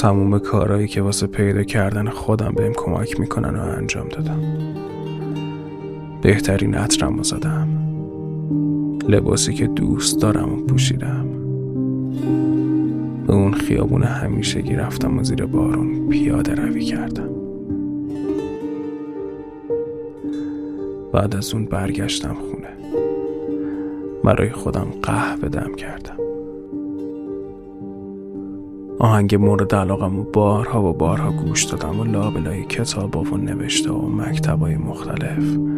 تموم کارهایی که واسه پیدا کردن خودم بهم کمک می‌کنن و انجام دادم. بهترین عطرم رو زدم. لباسی که دوست دارم و پوشیدم. به اون خیابون همیشگی رفتم و زیر بارون پیاده روی کردم. بعد از اون برگشتم خونه. برای خودم قهوه دم کردم. آهنگ مورد علاقم و بارها و بارها گوش دادم و لابلای کتاب و نوشته و مکتبای مختلف.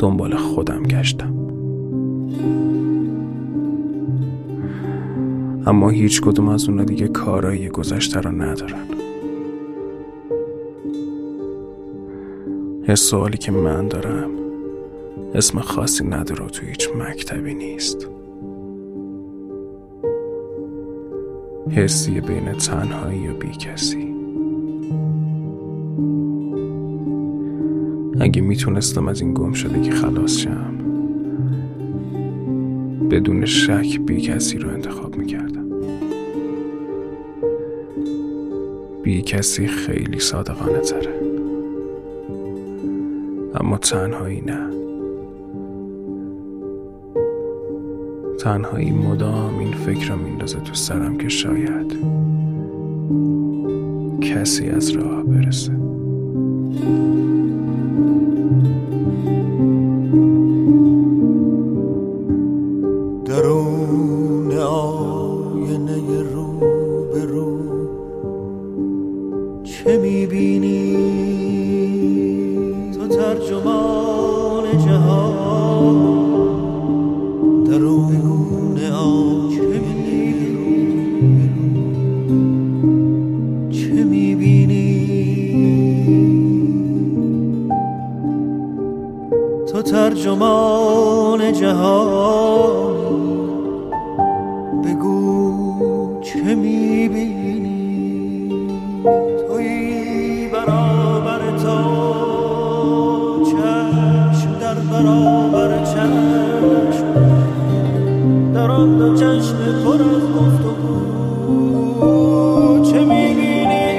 دنبال خودم گشتم. اما هیچ کدوم از اونا دیگه کارایی گذشته را ندارن. یه سوالی که من دارم اسم خاصی نداره تو هیچ مکتبی نیست. حسی بین تنهایی و بی کسی اگه می‌تونستم از این گم شده که خلاص شم بدون شک بی کسی رو انتخاب می‌کردم. بی کسی خیلی صادقانه تره. اما تنهایی نه. تنهایی مدام این فکر رو میندازه تو سرم که شاید کسی از راه برسه. می‌بینی. تو ترجمان جهان. درون آینه چه تو ترجمان جهان بگو چه می‌بینی چشم پر از گفت و چه می‌بینی؟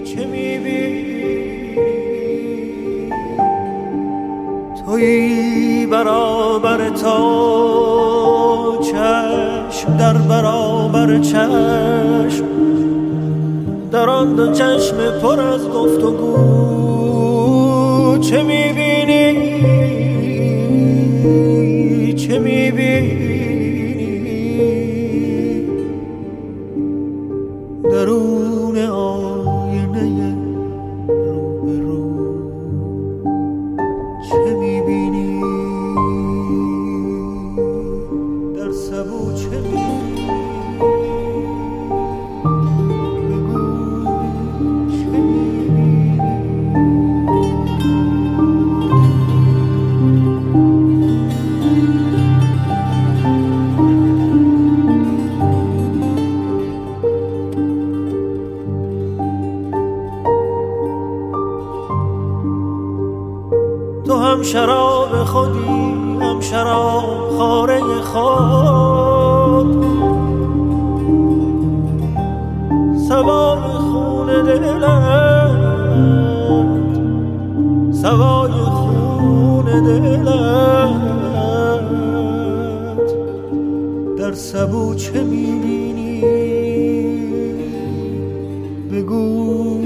چه می‌بینی؟ توی برابر تو چشم در برابر چشم. در آن دو چشم پر از گفت و چه می‌بینی؟ هم شراب خودی هم شراب خاره خود سوای خون دلت سوای خون دلت. در سبو چه می‌بینی؟ بگو.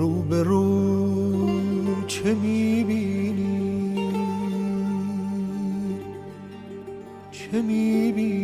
رو به رو چه می‌بینی؟ چه می‌بینی؟